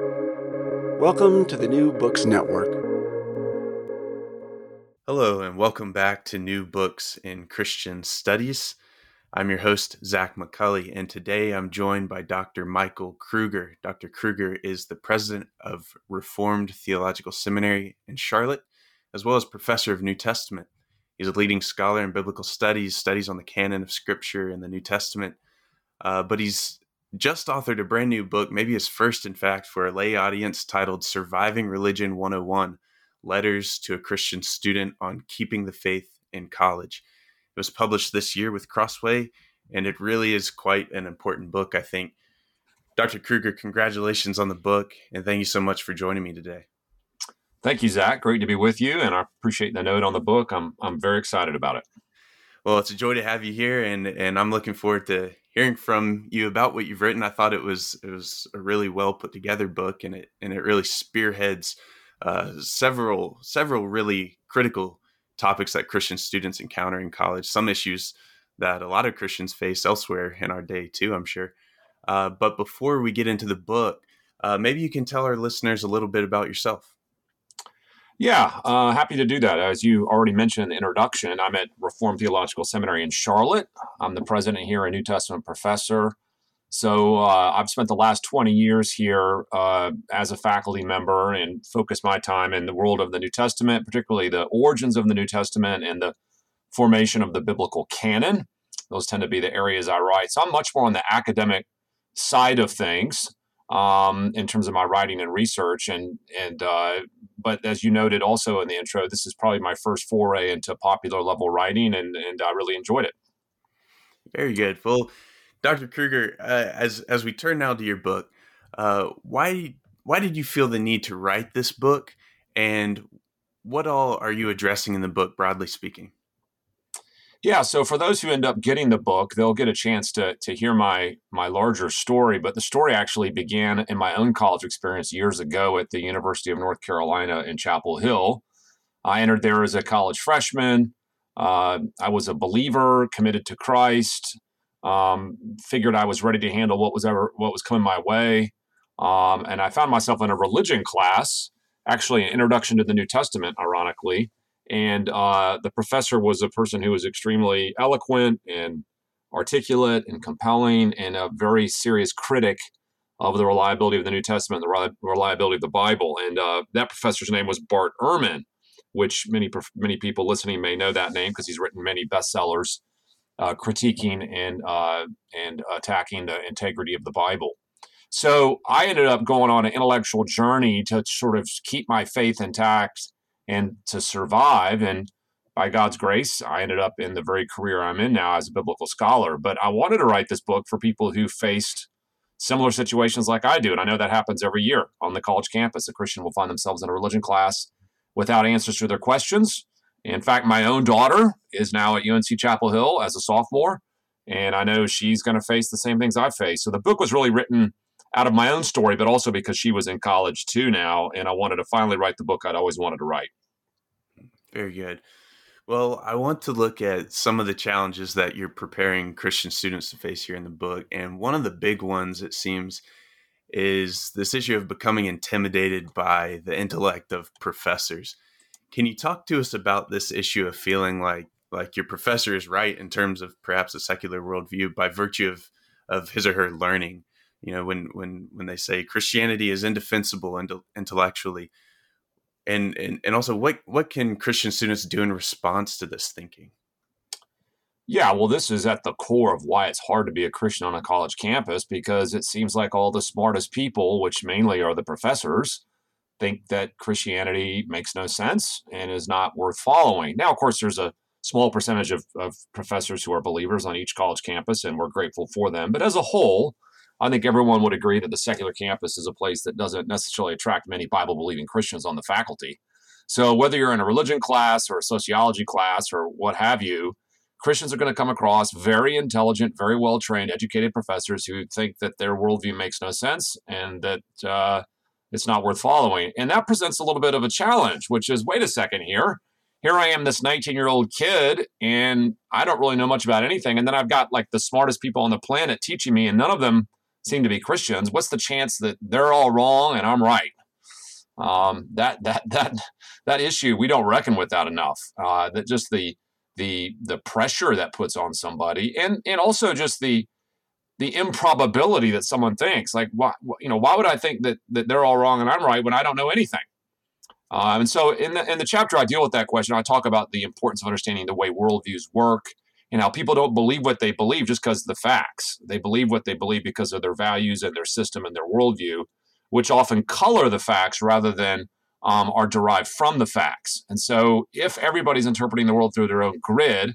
Welcome to the New Books Network. Hello, and welcome back to New Books in Christian Studies. I'm your host, Zach McCulley, and today I'm joined by Dr. Michael Kruger. Dr. Kruger is the president of Reformed Theological Seminary in Charlotte, as well as professor of New Testament. He's a leading scholar in biblical studies, studies on the canon of Scripture and the New Testament. Uh, but he's just authored a brand new book, maybe his first, in fact, for a lay audience titled Surviving Religion 101 Letters to a Christian Student on Keeping the Faith in College. It was published this year with Crossway, and it really is quite an important book, I think. Dr. Kruger, congratulations on the book, and thank you so much for joining me today. Thank you, Zach. Great to be with you, and I appreciate the note on the book. I'm I'm very excited about it. Well, it's a joy to have you here, and and I'm looking forward to hearing from you about what you've written. I thought it was it was a really well put together book, and it and it really spearheads uh, several several really critical topics that Christian students encounter in college. Some issues that a lot of Christians face elsewhere in our day too. I'm sure. Uh, but before we get into the book, uh, maybe you can tell our listeners a little bit about yourself. Yeah, uh, happy to do that. As you already mentioned in the introduction, I'm at Reformed Theological Seminary in Charlotte. I'm the president here, a New Testament professor. So uh, I've spent the last 20 years here uh, as a faculty member and focused my time in the world of the New Testament, particularly the origins of the New Testament and the formation of the biblical canon. Those tend to be the areas I write. So I'm much more on the academic side of things um, in terms of my writing and research. And and uh, but as you noted also in the intro, this is probably my first foray into popular level writing, and and I really enjoyed it. Very good. Well, Dr. Kruger, uh, as as we turn now to your book, uh, why why did you feel the need to write this book, and what all are you addressing in the book, broadly speaking? Yeah, so for those who end up getting the book, they'll get a chance to to hear my my larger story. But the story actually began in my own college experience years ago at the University of North Carolina in Chapel Hill. I entered there as a college freshman. Uh, I was a believer, committed to Christ. Um, figured I was ready to handle what was ever what was coming my way, um, and I found myself in a religion class, actually an introduction to the New Testament, ironically and uh, the professor was a person who was extremely eloquent and articulate and compelling and a very serious critic of the reliability of the New Testament, the reliability of the Bible. And uh, that professor's name was Bart Ehrman, which many many people listening may know that name because he's written many bestsellers uh, critiquing and uh, and attacking the integrity of the Bible. So I ended up going on an intellectual journey to sort of keep my faith intact and to survive. And by God's grace, I ended up in the very career I'm in now as a biblical scholar. But I wanted to write this book for people who faced similar situations like I do. And I know that happens every year on the college campus. A Christian will find themselves in a religion class without answers to their questions. In fact, my own daughter is now at UNC Chapel Hill as a sophomore, and I know she's going to face the same things I face. So the book was really written out of my own story, but also because she was in college too now, and I wanted to finally write the book I'd always wanted to write. Very good. Well, I want to look at some of the challenges that you're preparing Christian students to face here in the book. And one of the big ones, it seems, is this issue of becoming intimidated by the intellect of professors. Can you talk to us about this issue of feeling like like your professor is right in terms of perhaps a secular worldview by virtue of of his or her learning? You know when when when they say christianity is indefensible intellectually. And, and and also what what can christian students do in response to this thinking? Yeah well this is at the core of why it's hard to be a christian on a college campus because it seems like all the smartest people which mainly are the professors think that christianity makes no sense and is not worth following. Now of course there's a small percentage of, of professors who are believers on each college campus and we're grateful for them. But as a whole I think everyone would agree that the secular campus is a place that doesn't necessarily attract many Bible believing Christians on the faculty. So, whether you're in a religion class or a sociology class or what have you, Christians are going to come across very intelligent, very well trained, educated professors who think that their worldview makes no sense and that uh, it's not worth following. And that presents a little bit of a challenge, which is wait a second here. Here I am, this 19 year old kid, and I don't really know much about anything. And then I've got like the smartest people on the planet teaching me, and none of them seem to be Christians, what's the chance that they're all wrong and I'm right? Um, that that that that issue we don't reckon with that enough. Uh, that just the the the pressure that puts on somebody, and and also just the the improbability that someone thinks like why you know why would I think that that they're all wrong and I'm right when I don't know anything. Um, and so in the in the chapter I deal with that question. I talk about the importance of understanding the way worldviews work and how people don't believe what they believe just because of the facts. They believe what they believe because of their values and their system and their worldview, which often color the facts rather than um, are derived from the facts. And so if everybody's interpreting the world through their own grid,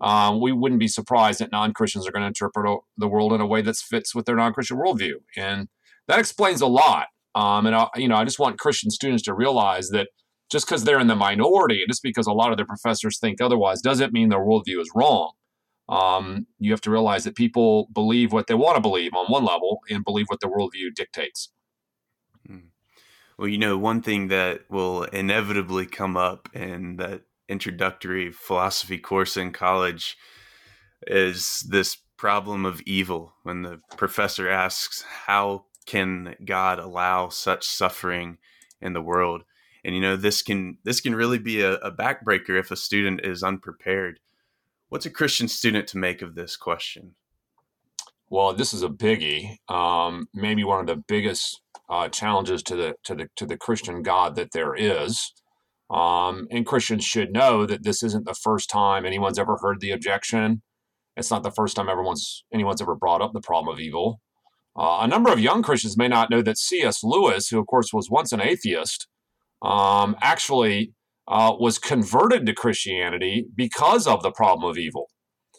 um, we wouldn't be surprised that non-Christians are going to interpret the world in a way that fits with their non-Christian worldview, and that explains a lot. Um, and I, you know, I just want Christian students to realize that just because they're in the minority, and just because a lot of their professors think otherwise, doesn't mean their worldview is wrong. Um, you have to realize that people believe what they want to believe on one level and believe what their worldview dictates. Hmm. Well, you know, one thing that will inevitably come up in that introductory philosophy course in college is this problem of evil when the professor asks, How can God allow such suffering in the world? And you know this can this can really be a, a backbreaker if a student is unprepared. What's a christian student to make of this question? Well this is a biggie um, maybe one of the biggest uh, challenges to the to the to the christian god that there is. Um, and christians should know that this isn't the first time anyone's ever heard the objection. It's not the first time everyone's anyone's ever brought up the problem of evil. Uh, a number of young christians may not know that cs lewis who of course was once an atheist um, actually uh, was converted to Christianity because of the problem of evil.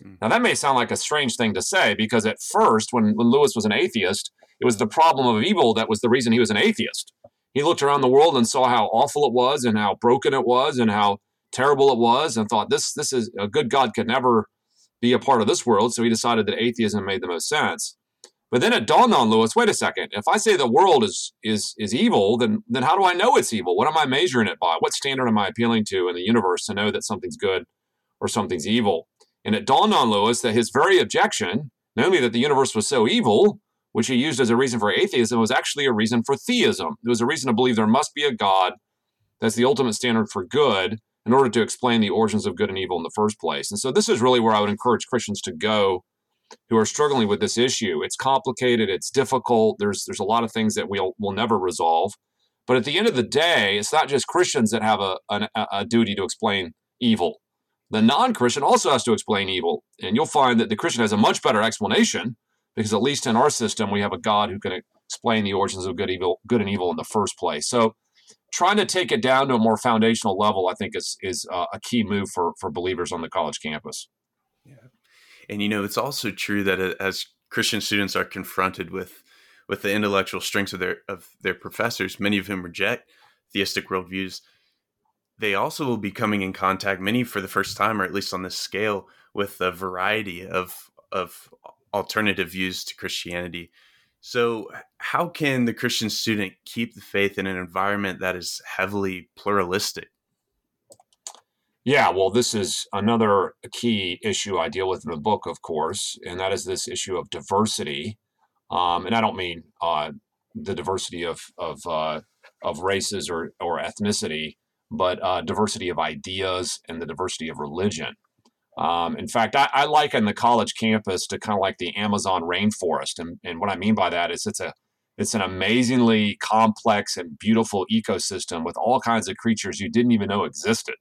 Mm. Now, that may sound like a strange thing to say because at first, when, when Lewis was an atheist, it was the problem of evil that was the reason he was an atheist. He looked around the world and saw how awful it was and how broken it was and how terrible it was and thought this this is a good God could never be a part of this world. So he decided that atheism made the most sense. But then it dawned on Lewis, wait a second, if I say the world is is is evil, then then how do I know it's evil? What am I measuring it by? What standard am I appealing to in the universe to know that something's good or something's evil? And it dawned on Lewis that his very objection, namely that the universe was so evil, which he used as a reason for atheism, was actually a reason for theism. It was a reason to believe there must be a God that's the ultimate standard for good in order to explain the origins of good and evil in the first place. And so this is really where I would encourage Christians to go who are struggling with this issue. It's complicated, it's difficult. There's there's a lot of things that we'll will never resolve. But at the end of the day, it's not just Christians that have a, a, a duty to explain evil. The non-Christian also has to explain evil, and you'll find that the Christian has a much better explanation because at least in our system we have a God who can explain the origins of good evil, good and evil in the first place. So trying to take it down to a more foundational level, I think, is is uh, a key move for for believers on the college campus. And you know, it's also true that uh, as Christian students are confronted with with the intellectual strengths of their of their professors, many of whom reject theistic worldviews, they also will be coming in contact, many for the first time, or at least on this scale, with a variety of of alternative views to Christianity. So, how can the Christian student keep the faith in an environment that is heavily pluralistic? Yeah, well, this is another key issue I deal with in the book, of course, and that is this issue of diversity. Um, and I don't mean uh, the diversity of of uh, of races or or ethnicity, but uh, diversity of ideas and the diversity of religion. Um, in fact, I, I liken the college campus to kind of like the Amazon rainforest, and, and what I mean by that is it's a it's an amazingly complex and beautiful ecosystem with all kinds of creatures you didn't even know existed.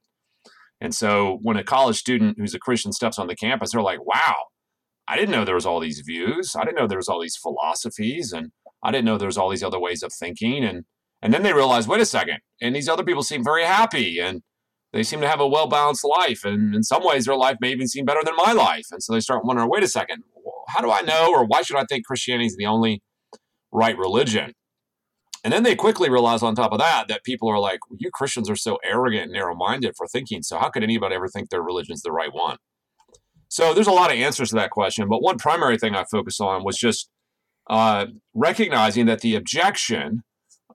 And so when a college student who's a Christian steps on the campus, they're like, wow, I didn't know there was all these views. I didn't know there was all these philosophies and I didn't know there was all these other ways of thinking. And and then they realize, wait a second, and these other people seem very happy and they seem to have a well balanced life. And in some ways, their life may even seem better than my life. And so they start wondering, wait a second, how do I know or why should I think Christianity is the only right religion? And then they quickly realize on top of that that people are like, you Christians are so arrogant and narrow minded for thinking. So, how could anybody ever think their religion's the right one? So, there's a lot of answers to that question. But one primary thing I focused on was just uh, recognizing that the objection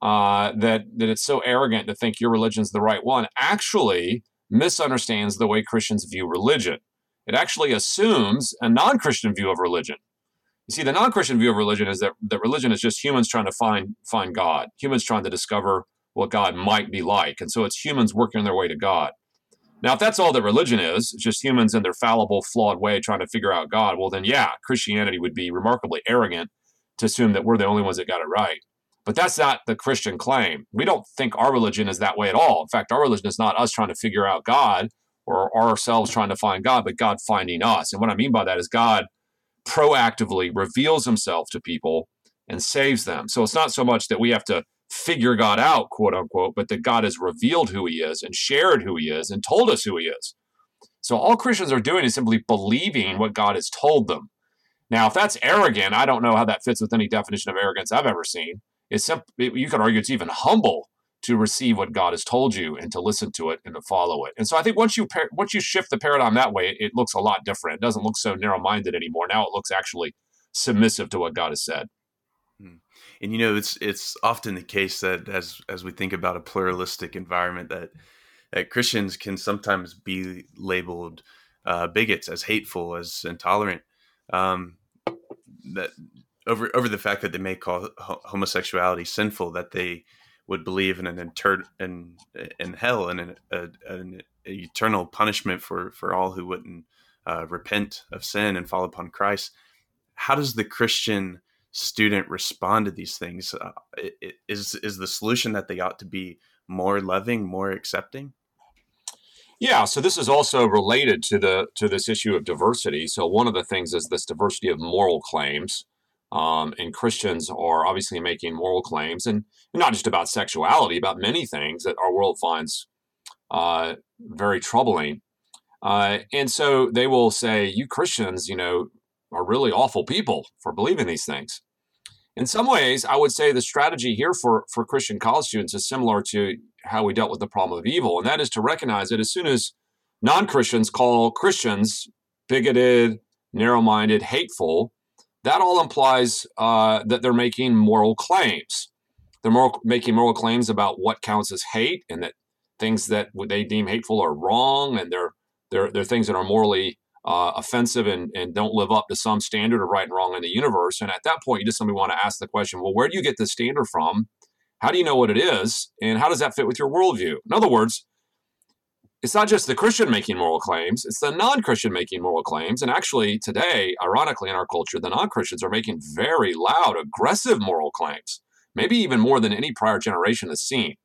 uh, that, that it's so arrogant to think your religion's the right one actually misunderstands the way Christians view religion. It actually assumes a non Christian view of religion. You see, the non-Christian view of religion is that, that religion is just humans trying to find find God, humans trying to discover what God might be like. And so it's humans working their way to God. Now, if that's all that religion is, just humans in their fallible, flawed way trying to figure out God, well, then yeah, Christianity would be remarkably arrogant to assume that we're the only ones that got it right. But that's not the Christian claim. We don't think our religion is that way at all. In fact, our religion is not us trying to figure out God or ourselves trying to find God, but God finding us. And what I mean by that is God proactively reveals himself to people and saves them. So it's not so much that we have to figure God out, quote unquote, but that God has revealed who he is and shared who he is and told us who he is. So all Christians are doing is simply believing what God has told them. Now, if that's arrogant, I don't know how that fits with any definition of arrogance I've ever seen. It's simple, you could argue it's even humble to receive what God has told you and to listen to it and to follow it. And so I think once you once you shift the paradigm that way, it looks a lot different. It doesn't look so narrow-minded anymore. Now it looks actually submissive to what God has said. Hmm. And you know, it's it's often the case that as as we think about a pluralistic environment, that that Christians can sometimes be labeled uh, bigots, as hateful, as intolerant. Um, that over over the fact that they may call homosexuality sinful, that they would believe in an inter in in hell and an, a, an eternal punishment for for all who wouldn't uh, repent of sin and fall upon Christ. How does the Christian student respond to these things? Uh, is is the solution that they ought to be more loving, more accepting? Yeah, so this is also related to the to this issue of diversity. So one of the things is this diversity of moral claims. Um, and Christians are obviously making moral claims, and not just about sexuality, about many things that our world finds uh, very troubling. Uh, and so they will say, "You Christians, you know, are really awful people for believing these things." In some ways, I would say the strategy here for for Christian college students is similar to how we dealt with the problem of evil, and that is to recognize that as soon as non Christians call Christians bigoted, narrow minded, hateful, that all implies uh, that they're making moral claims. They're moral, making moral claims about what counts as hate, and that things that they deem hateful are wrong, and they're they're, they're things that are morally uh, offensive and, and don't live up to some standard of right and wrong in the universe. And at that point, you just simply want to ask the question: Well, where do you get this standard from? How do you know what it is, and how does that fit with your worldview? In other words, it's not just the Christian making moral claims, it's the non Christian making moral claims. And actually, today, ironically, in our culture, the non Christians are making very loud, aggressive moral claims, maybe even more than any prior generation has seen.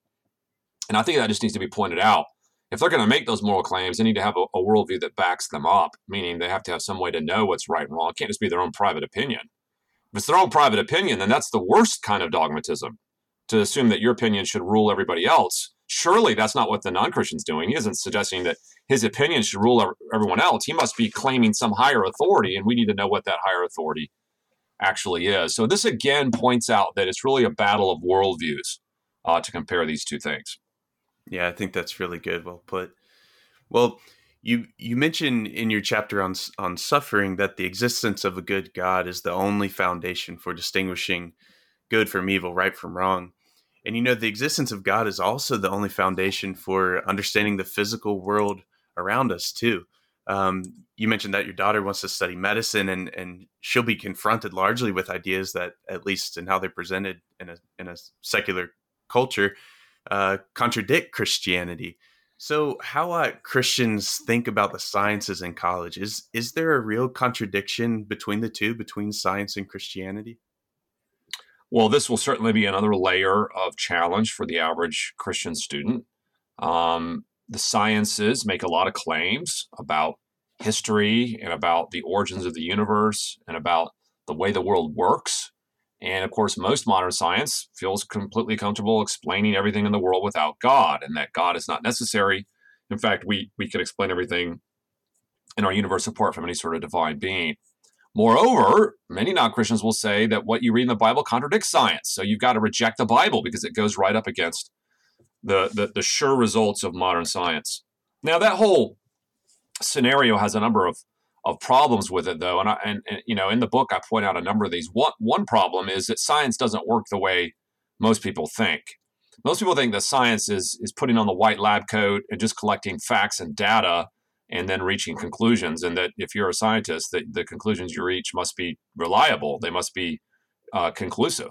And I think that just needs to be pointed out. If they're going to make those moral claims, they need to have a, a, worldview that backs them up, meaning they have to have some way to know what's right and wrong. It can't just be their own private opinion. If it's their own private opinion, then that's the worst kind of dogmatism to assume that your opinion should rule everybody else surely that's not what the non-christian's doing. He isn't suggesting that his opinion should rule everyone else. He must be claiming some higher authority and we need to know what that higher authority actually is. So this again points out that it's really a battle of worldviews uh, to compare these two things. Yeah i think that's really good. Well put. Well you you mentioned in your chapter on on suffering that the existence of a good god is the only foundation for distinguishing good from evil right from wrong and you know, the existence of God is also the only foundation for understanding the physical world around us, too. Um, you mentioned that your daughter wants to study medicine, and and she'll be confronted largely with ideas that, at least in how they're presented in a in a secular culture, uh, contradict Christianity. So, how ought Christians think about the sciences in college? Is is there a real contradiction between the two, between science and Christianity? Well, this will certainly be another layer of challenge for the average Christian student. Um, the sciences make a lot of claims about history and about the origins of the universe and about the way the world works. And of course, most modern science feels completely comfortable explaining everything in the world without God and that God is not necessary. In fact, we, we could explain everything in our universe apart from any sort of divine being. Moreover, many non Christians will say that what you read in the Bible contradicts science. So you've got to reject the Bible because it goes right up against the, the, the sure results of modern science. Now, that whole scenario has a number of, of problems with it, though. And, I, and, and, you know, in the book, I point out a number of these. One, one problem is that science doesn't work the way most people think. Most people think that science is, is putting on the white lab coat and just collecting facts and data and then reaching conclusions. And that if you're a scientist, that the conclusions you reach must be reliable, they must be uh, conclusive.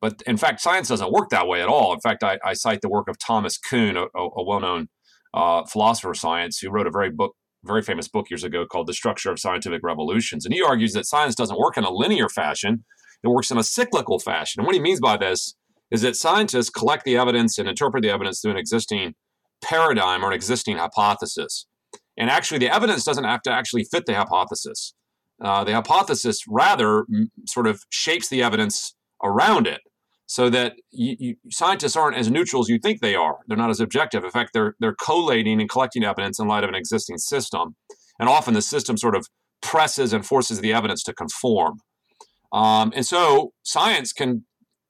But in fact, science doesn't work that way at all. In fact, I, I cite the work of Thomas Kuhn, a, a well-known uh, philosopher of science, who wrote a very book, very famous book years ago called "The Structure of Scientific Revolutions," and he argues that science doesn't work in a linear fashion; it works in a cyclical fashion. And what he means by this is that scientists collect the evidence and interpret the evidence through an existing paradigm or an existing hypothesis. And actually, the evidence doesn't have to actually fit the hypothesis. Uh, the hypothesis rather m- sort of shapes the evidence around it so that you, scientists aren't as neutral as you think they are. They're not as objective. In fact, they're, they're collating and collecting evidence in light of an existing system. And often the system sort of presses and forces the evidence to conform. Um, and so science can,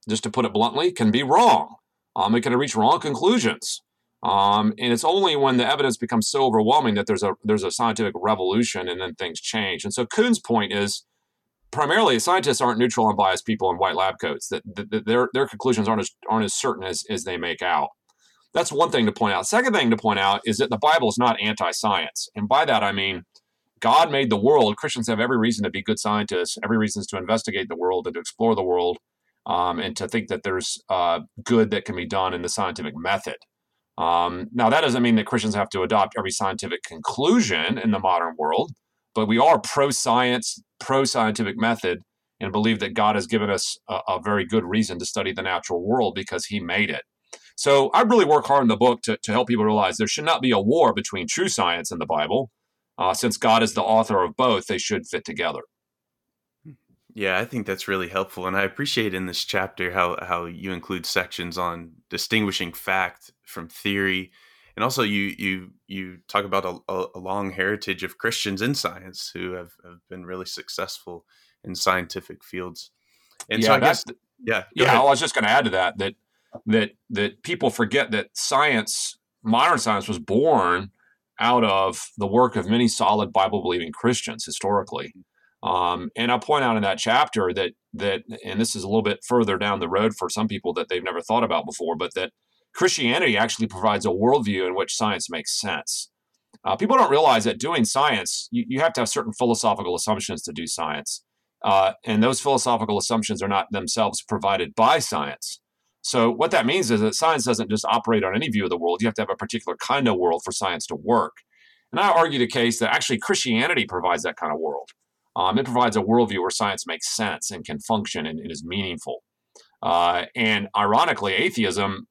just to put it bluntly, can be wrong. Um, it can reach wrong conclusions. Um, and it's only when the evidence becomes so overwhelming that there's a there's a scientific revolution and then things change. And so Kuhn's point is primarily scientists aren't neutral and biased people in white lab coats. That, that, that their their conclusions aren't as aren't as certain as, as they make out. That's one thing to point out. Second thing to point out is that the Bible is not anti-science, and by that I mean God made the world. Christians have every reason to be good scientists, every reason to investigate the world and to explore the world, um, and to think that there's uh, good that can be done in the scientific method. Um, now, that doesn't mean that Christians have to adopt every scientific conclusion in the modern world, but we are pro science, pro scientific method, and believe that God has given us a, a, very good reason to study the natural world because He made it. So I really work hard in the book to, to help people realize there should not be a war between true science and the Bible. Uh, since God is the author of both, they should fit together. Yeah, I think that's really helpful, and I appreciate in this chapter how how you include sections on distinguishing fact from theory, and also you you you talk about a, a long heritage of Christians in science who have, have been really successful in scientific fields. And yeah, so I guess yeah, yeah. Ahead. I was just going to add to that that that that people forget that science, modern science, was born out of the work of many solid Bible believing Christians historically. Um, and I'll point out in that chapter that that, and this is a little bit further down the road for some people that they've never thought about before, but that Christianity actually provides a worldview in which science makes sense. Uh, people don't realize that doing science, you, you, have to have certain philosophical assumptions to do science. Uh, and those philosophical assumptions are not themselves provided by science. So, what that means is that science doesn't just operate on any view of the world. You have to have a particular kind of world for science to work. And I argue the case that actually Christianity provides that kind of world. Um, it provides a worldview where science makes sense and can function and, and is meaningful. Uh, and ironically, atheism,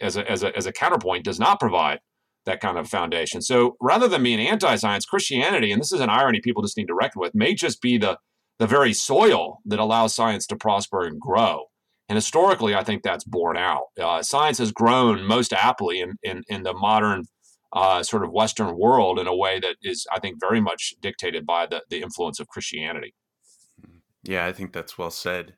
as a, as, a, as a counterpoint, does not provide that kind of foundation. So rather than being anti science, Christianity, and this is an irony people just need to reckon with, may just be the, the very soil that allows science to prosper and grow. And historically, I think that's borne out. Uh, science has grown most aptly in, in, in the modern uh, sort of Western world in a way that is, I think, very much dictated by the, the influence of Christianity. Yeah, I think that's well said.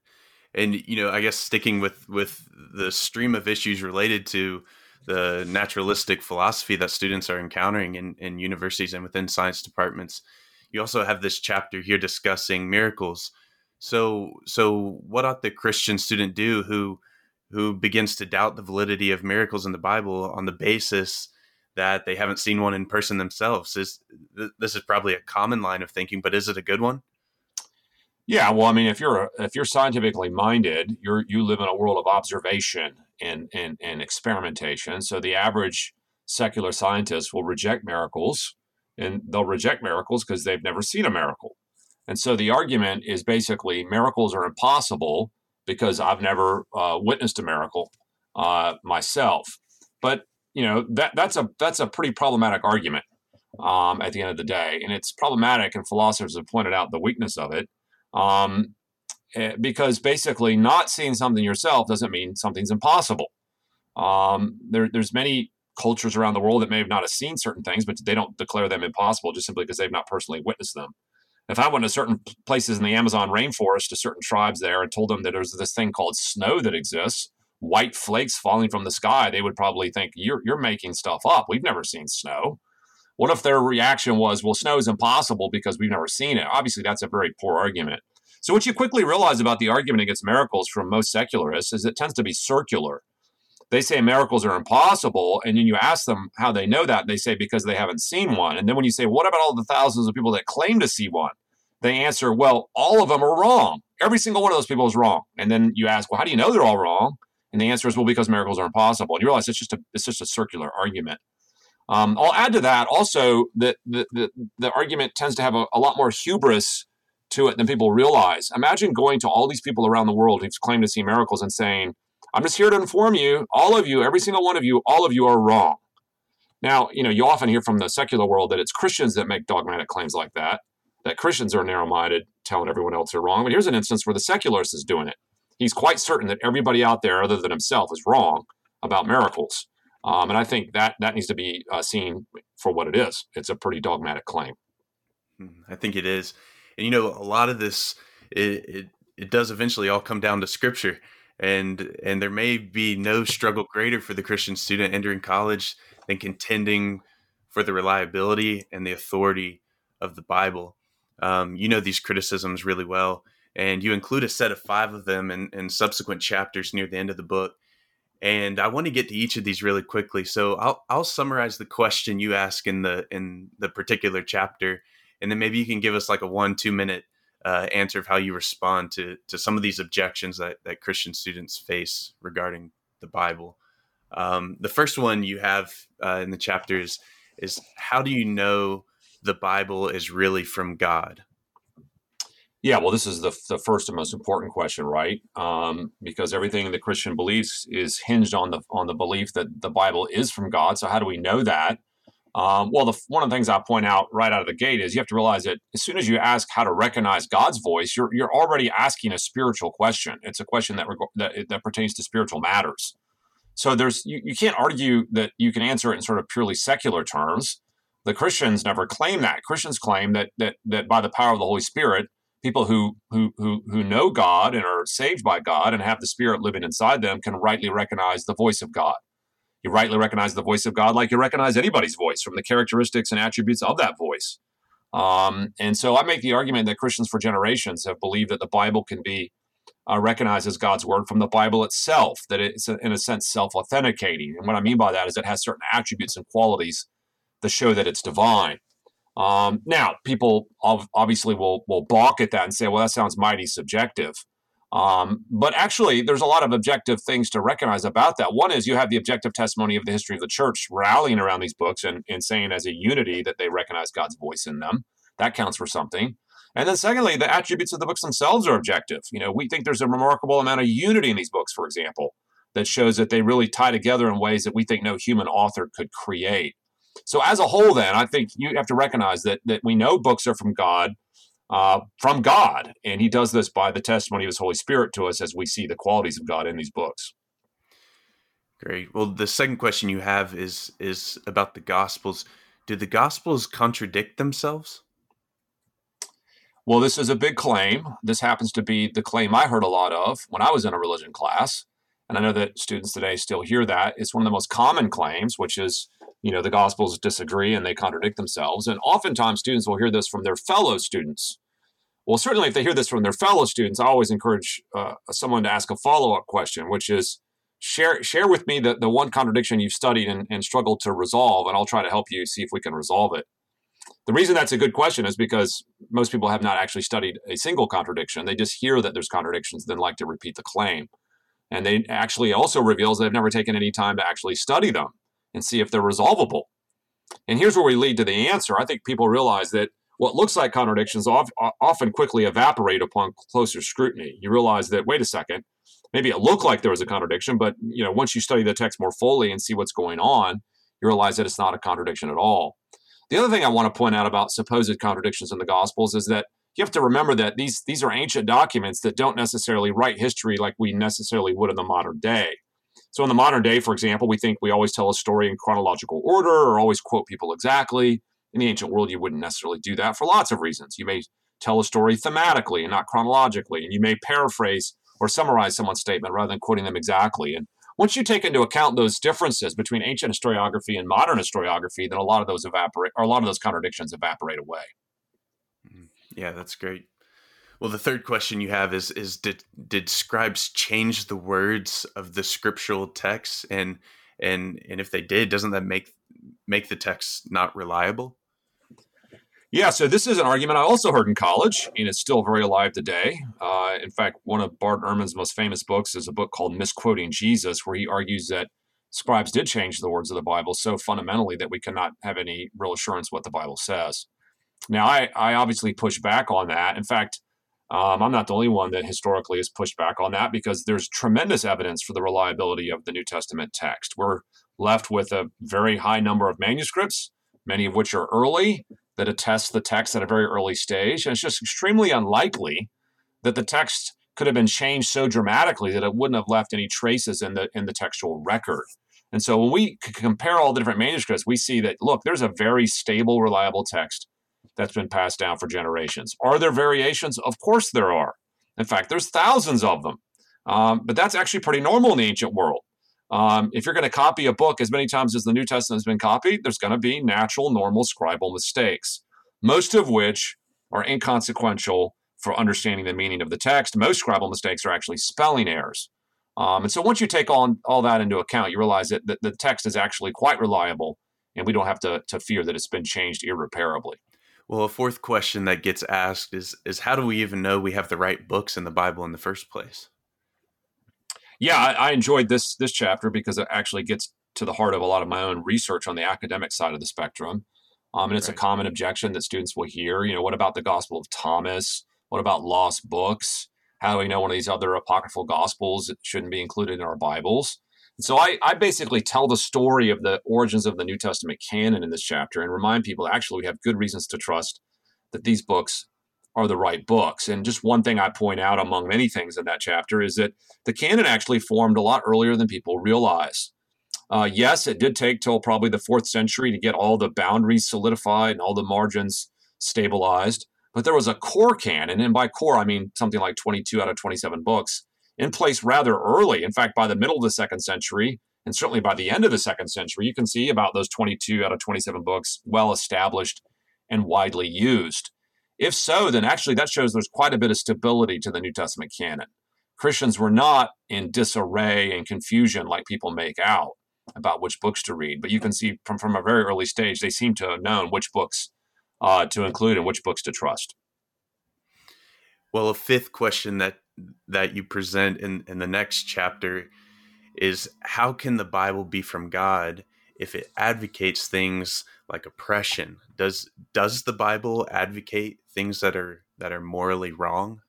And you know, I guess sticking with with the stream of issues related to the naturalistic philosophy that students are encountering in, in universities and within science departments, you also have this chapter here discussing miracles. So, so what ought the Christian student do who who begins to doubt the validity of miracles in the Bible on the basis that they haven't seen one in person themselves. Is this is probably a common line of thinking, but is it a good one? Yeah, well, I mean, if you're if you're scientifically minded, you're you live in a world of observation and and, and experimentation. So the average secular scientist will reject miracles, and they'll reject miracles because they've never seen a miracle. And so the argument is basically miracles are impossible because I've never uh, witnessed a miracle uh, myself. But you know that that's a that's a pretty problematic argument um, at the end of the day, and it's problematic. And philosophers have pointed out the weakness of it um, eh, because basically not seeing something yourself doesn't mean something's impossible. Um, there, there's many cultures around the world that may have not have seen certain things, but they don't declare them impossible just simply because they've not personally witnessed them. If I went to certain places in the Amazon rainforest to certain tribes there and told them that there's this thing called snow that exists, white flakes falling from the sky, they would probably think you're you're making stuff up. We've never seen snow. What if their reaction was, well, snow is impossible because we've never seen it? Obviously, that's a very poor argument. So what you quickly realize about the argument against miracles from most secularists is it tends to be circular. they say miracles are impossible. And then you ask them how they know that. They say because they haven't seen one. And then when you say, what about all the thousands of people that claim to see one? They answer, well, all of them are wrong. Every single one of those people is wrong. And then you ask, well, how do you know they're all wrong? And the answer is, well, because miracles are impossible. And you realize it's just a, it's just a circular argument. Um, I'll add to that also that the, the, the argument tends to have a, a lot more hubris to it than people realize. Imagine going to all these people around the world who've claimed to see miracles and saying, I'm just here to inform you, all of you, every single one of you, all of you are wrong. Now, you know, you often hear from the secular world that it's Christians that make dogmatic claims like that, that Christians are narrow minded, telling everyone else they're wrong. But here's an instance where the secularist is doing it. He's quite certain that everybody out there, other than himself, is wrong about miracles. Um, and I think that that needs to be uh, seen for what it is. It's a pretty dogmatic claim. Hmm, I think it is, and you know, a lot of this it, it, it does eventually all come down to scripture and and there may be no struggle greater for the Christian student entering college than contending for the reliability and the authority of the Bible. Um, you know these criticisms really well, and you include a set of five of them in, in subsequent chapters near the end of the book. And I want to get to each of these really quickly. So I'll I'll summarize the question you ask in the in the particular chapter, and then maybe you can give us like a one two minute uh, answer of how you respond to to some of these objections that that Christian students face regarding the Bible. Um, the first one you have uh, in the chapters is how do you know the Bible is really from God? Yeah, well, this is the, the first and most important question, right? Um, because everything the Christian believes is hinged on the on the belief that the Bible is from God. So how do we know that? Um, well, the, one of the things I point out right out of the gate is you have to realize that as soon as you ask how to recognize God's voice, you're you're already asking a spiritual question. It's a question that that, that pertains to spiritual matters. So there's you, you can't argue that you can answer it in sort of purely secular terms. The Christians never claim that. Christians claim that that that by the power of the Holy Spirit, people who who who who know God and are saved by God and have the Spirit living inside them can rightly recognize the voice of God. You rightly recognize the voice of God like you recognize anybody's voice from the characteristics and attributes of that voice. Um, and so I make the argument that Christians for generations have believed that the Bible can be uh, recognized as God's word from the Bible itself, that it's, in a sense, self authenticating. And what I mean by that is it has certain attributes and qualities that show that it's divine. Um, now, people obviously will, will balk at that and say, well, that sounds mighty subjective. Um, but actually, there's a lot of objective things to recognize about that. One is you have the objective testimony of the history of the church rallying around these books and, and saying as a unity that they recognize God's voice in them. That counts for something. And then secondly, the attributes of the books themselves are objective. You know, we think there's a remarkable amount of unity in these books, for example, that shows that they really tie together in ways that we think no human author could create. So as a whole, then, I think you have to recognize that that we know books are from God uh, from God. And he does this by the testimony of his Holy Spirit to us as we see the qualities of God in these books. Great. Well, the second question you have is is about the Gospels. Do the Gospels contradict themselves? Well, this is a big claim. This happens to be the claim I heard a lot of when I was in a religion class. And I know that students today still hear that. It's one of the most common claims, which is, you know, the Gospels disagree and they contradict themselves. And oftentimes students will hear this from their fellow students well, certainly, if they hear this from their fellow students, I always encourage uh, someone to ask a follow up question, which is share share with me the, the one contradiction you've studied and, and struggled to resolve, and I'll try to help you see if we can resolve it. The reason that's a good question is because most people have not actually studied a single contradiction. They just hear that there's contradictions, then like to repeat the claim. And they actually also reveals they've never taken any time to actually study them and see if they're resolvable. And here's where we lead to the answer. I think people realize that what looks like contradictions often quickly evaporate upon closer scrutiny. You realize that, wait a second, maybe it looked like there was a contradiction, but you know, once you study the text more fully and see what's going on, you realize that it's not a contradiction at all. The other thing I want to point out about supposed contradictions in the Gospels is that you have to remember that these these are ancient documents that don't necessarily write history like we necessarily would in the modern day. So in the modern day, for example, we think we always tell a story in chronological order or always quote people exactly in the ancient world, you wouldn't necessarily do that for lots of reasons. You may tell a story thematically and not chronologically, and you may paraphrase or summarize someone's statement rather than quoting them exactly. And once you take into account those differences between ancient historiography and modern historiography, then a lot of those evaporate, or a lot of those contradictions evaporate away. Mm-hmm. Yeah, that's great. Well, the third question you have is is did did scribes change the words of the scriptural text and and and if they did, doesn't that make make the text not reliable? Yeah, so this is an argument I also heard in college, and it's still very alive today. Uh, in fact, one of Bart Ehrman's most famous books is a book called Misquoting Jesus, where he argues that scribes did change the words of the Bible so fundamentally that we cannot have any real assurance what the Bible says. Now, I, I obviously push back on that. In fact, um, I'm not the only one that historically has pushed back on that because there's tremendous evidence for the reliability of the New Testament text. We're left with a very high number of manuscripts, many of which are early, that attest the text at a very early stage. And it's just extremely unlikely that the text could have been changed so dramatically that it wouldn't have left any traces in the in the textual record. And so when we compare all the different manuscripts, we see that look, there's a very stable, reliable text that's been passed down for generations. Are there variations? Of course there are. In fact, there's thousands of them. Um, but that's actually pretty normal in the ancient world. Um, if you're going to copy a book as many times as the New Testament has been copied, there's going to be natural, normal scribal mistakes, most of which are inconsequential for understanding the meaning of the text. Most scribal mistakes are actually spelling errors. Um, and so once you take all, all that into account, you realize that the, the text is actually quite reliable, and we don't have to, to fear that it's been changed irreparably. Well, a fourth question that gets asked is is how do we even know we have the right books in the Bible in the first place? Yeah, I, I enjoyed this this chapter because it actually gets to the heart of a lot of my own research on the academic side of the spectrum. Um, and it's right. a common objection that students will hear. You know, what about the Gospel of Thomas? What about lost books? How do we know one of these other apocryphal gospels shouldn't be included in our Bibles? So I, I basically tell the story of the origins of the New Testament canon in this chapter and remind people actually we have good reasons to trust that these books are the right books. And just one thing I point out among many things in that chapter is that the canon actually formed a lot earlier than people realize. Uh, yes, it did take till probably the fourth century to get all the boundaries solidified and all the margins stabilized. But there was a core canon, and by core I mean something like 22 out of 27 books in place rather early. In fact, by the middle of the second century, and certainly by the end of the second century, you can see about those 22 out of 27 books well established and widely used. If so, then actually that shows there's quite a bit of stability to the New Testament canon. Christians were not in disarray and confusion like people make out about which books to read, but you can see from, from a very early stage, they seem to have known which books uh, to include and which books to trust. Well, a fifth question that that you present in, in the next chapter is how can the Bible be from God if it advocates things like oppression? Does does the Bible advocate things that are that are morally wrong?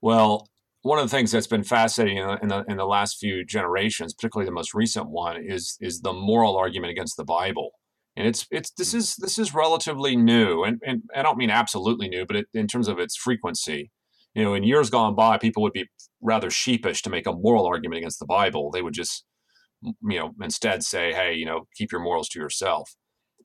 Well, one of the things that's been fascinating in the, in the, in the last few generations, particularly the most recent one, is is the moral argument against the Bible and it's it's this hmm. is this is relatively new and, and i don't mean absolutely new but it, in terms of its frequency you know in years gone by people would be rather sheepish to make a moral argument against the bible they would just you know instead say hey you know keep your morals to yourself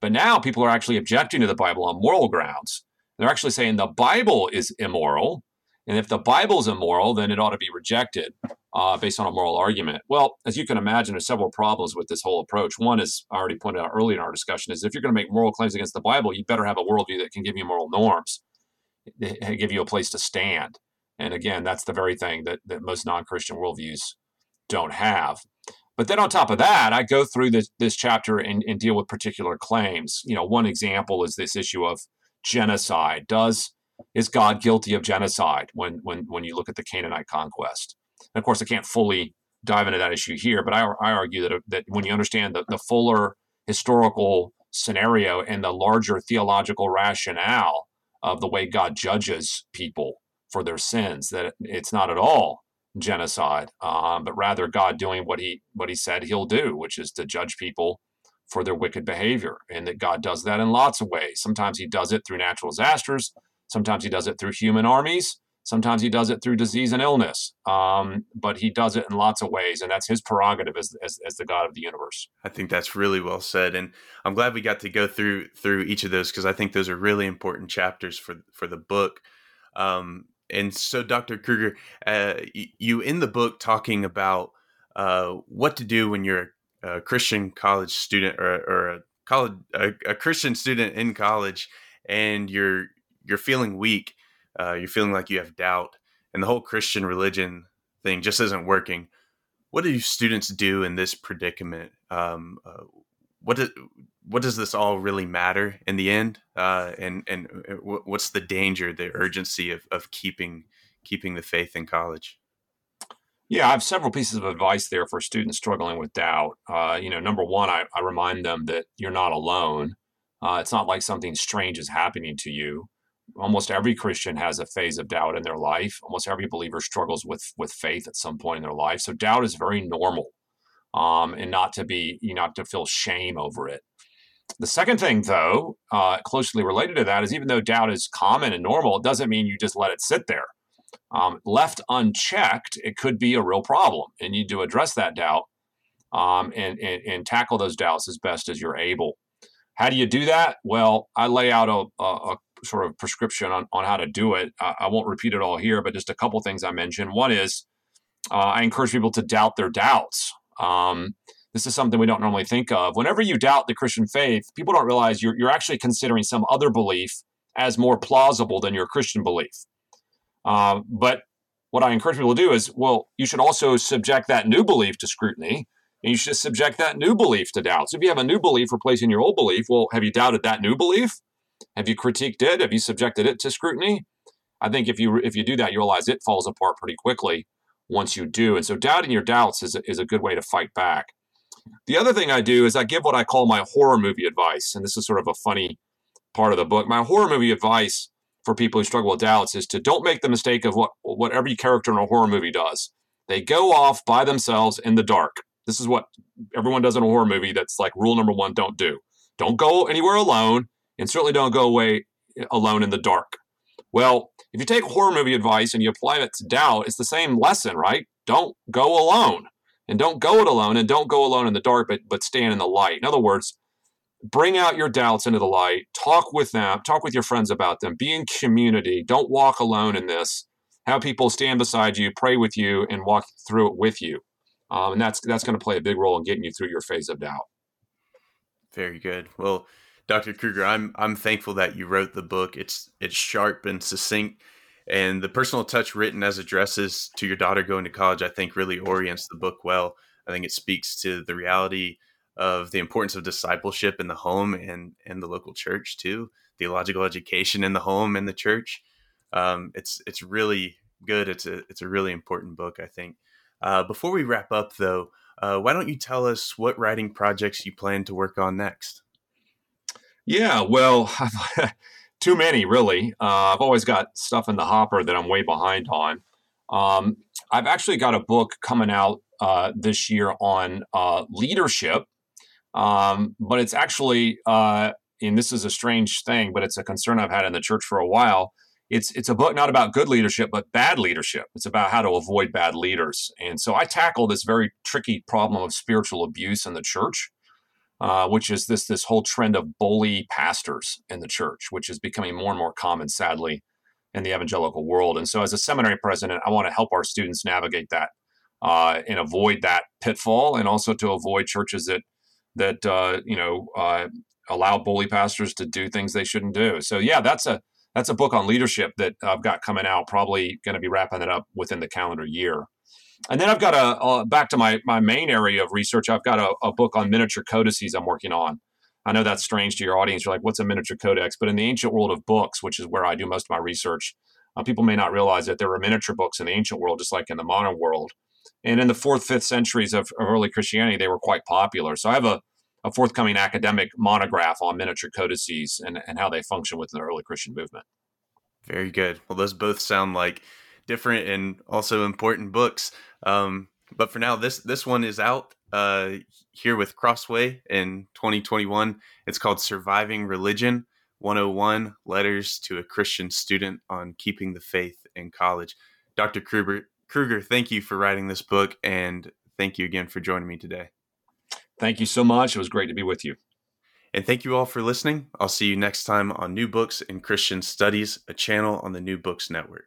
but now people are actually objecting to the bible on moral grounds they're actually saying the bible is immoral and if the bible's immoral then it ought to be rejected uh, based on a moral argument. Well, as you can imagine, there's several problems with this whole approach. One is I already pointed out early in our discussion is if you're going to make moral claims against the Bible, you better have a worldview that can give you moral norms, give you a place to stand. And again, that's the very thing that, that most non-Christian worldviews don't have. But then on top of that, I go through this, this chapter and, and deal with particular claims. You know, one example is this issue of genocide. Does is God guilty of genocide when when when you look at the Canaanite conquest? And of course, I can't fully dive into that issue here, but I, I argue that, that when you understand the, the fuller historical scenario and the larger theological rationale of the way God judges people for their sins, that it's not at all genocide, um, but rather God doing what he what he said he'll do, which is to judge people for their wicked behavior, and that God does that in lots of ways. Sometimes He does it through natural disasters. Sometimes He does it through human armies. Sometimes he does it through disease and illness, um, but he does it in lots of ways, and that's his prerogative as, as, as the God of the universe. I think that's really well said, and I'm glad we got to go through through each of those because I think those are really important chapters for for the book. Um, and so, Dr. Kruger, uh, you in the book talking about uh, what to do when you're a Christian college student or, or a college a, a Christian student in college, and you're you're feeling weak uh, you're feeling like you have doubt, and the whole Christian religion thing just isn't working. What do students do in this predicament? Um, uh, what does what does this all really matter in the end? Uh, and and uh, what's the danger, the urgency of, of keeping keeping the faith in college? Yeah, I have several pieces of advice there for students struggling with doubt. Uh, you know, number one, I, I, remind them that you're not alone. Uh, it's not like something strange is happening to you. Almost every Christian has a phase of doubt in their life. Almost every believer struggles with with faith at some point in their life. So doubt is very normal, um, and not to be you not to feel shame over it. The second thing, though, uh, closely related to that, is even though doubt is common and normal, it doesn't mean you just let it sit there. Um, left unchecked, it could be a real problem, and you need to address that doubt um, and, and, and tackle those doubts as best as you're able. How do you do that? Well, I lay out a, a, a sort of prescription on, on how to do it. I, I, won't repeat it all here, but just a couple things I mentioned. One is uh, I encourage people to doubt their doubts. Um, this is something we don't normally think of. Whenever you doubt the Christian faith, people don't realize you're, you're actually considering some other belief as more plausible than your Christian belief. Uh, but what I encourage people to do is, well, you should also subject that new belief to scrutiny, and you should subject that new belief to doubt. So if you have a new belief replacing your old belief, well, have you doubted that new belief? Have you critiqued it? Have you subjected it to scrutiny? I think if you if you do that, you realize it falls apart pretty quickly once you do. And so doubting your doubts is a, is a good way to fight back. The other thing I do is I give what I call my horror movie advice, and this is sort of a funny part of the book. My horror movie advice for people who struggle with doubts is to don't make the mistake of what what every character in a horror movie does. They go off by themselves in the dark. This is what everyone does in a horror movie. That's like rule number one: don't do. Don't go anywhere alone, and certainly don't go away alone in the dark. Well, if you take horror movie advice and you apply it to doubt, it's the same lesson, right? Don't go alone, and don't go it alone, and don't go alone in the dark, but but stand in the light. In other words, bring out your doubts into the light talk with them talk with your friends about them be in community don't walk alone in this have people stand beside you pray with you and walk through it with you um, and that's that's going to play a big role in getting you through your phase of doubt very good well dr kruger i'm i'm thankful that you wrote the book. It's it's sharp and succinct and the personal touch written as addresses to your daughter going to college i think really orients the book well. I think it speaks to the reality of the importance of discipleship in the home and and the local church too theological education in the home and the church. Um, it's it's really good. It's a it's a really important book i think. Uh, before we wrap up though uh, why don't you tell us what writing projects you plan to work on next yeah well too many really uh, i've always got stuff in the hopper that i'm way behind on um, i've actually got a book coming out uh, this year on uh, leadership um, but it's actually, uh, and this is a strange thing, but it's a concern I've had in the church for a while. It's it's a book not about good leadership, but bad leadership. It's about how to avoid bad leaders. And so I tackle this very tricky problem of spiritual abuse in the church, uh, which is this this whole trend of bully pastors in the church, which is becoming more and more common, sadly, in the evangelical world. And so, as a seminary president, I want to help our students navigate that uh, and avoid that pitfall, and also to avoid churches that that uh, you know uh, allow bully pastors to do things they shouldn't do. So yeah, that's a that's a book on leadership that I've got coming out. Probably going to be wrapping it up within the calendar year. And then I've got a, back to my my main area of research. I've got a, a book on miniature codices I'm working on. I know that's strange to your audience. You're like, what's a miniature codex? But in the ancient world of books, which is where I do most of my research, uh, people may not realize that there were miniature books in the ancient world, just like in the modern world. And in the fourth, fifth centuries of, of early Christianity, they were quite popular. So I have a, a forthcoming academic monograph on miniature codices and, and how they function within the early Christian movement. Very good. Well, those both sound like different and also important books. Um, but for now, this this one is out uh, here with Crossway in 2021. It's called Surviving Religion 101 Letters to a Christian Student on Keeping the Faith in College. Dr. Kruger, Kruger, thank you for writing this book and thank you again for joining me today. Thank you so much. It was great to be with you. And thank you all for listening. I'll see you next time on New Books in Christian Studies, a channel on the New Books Network.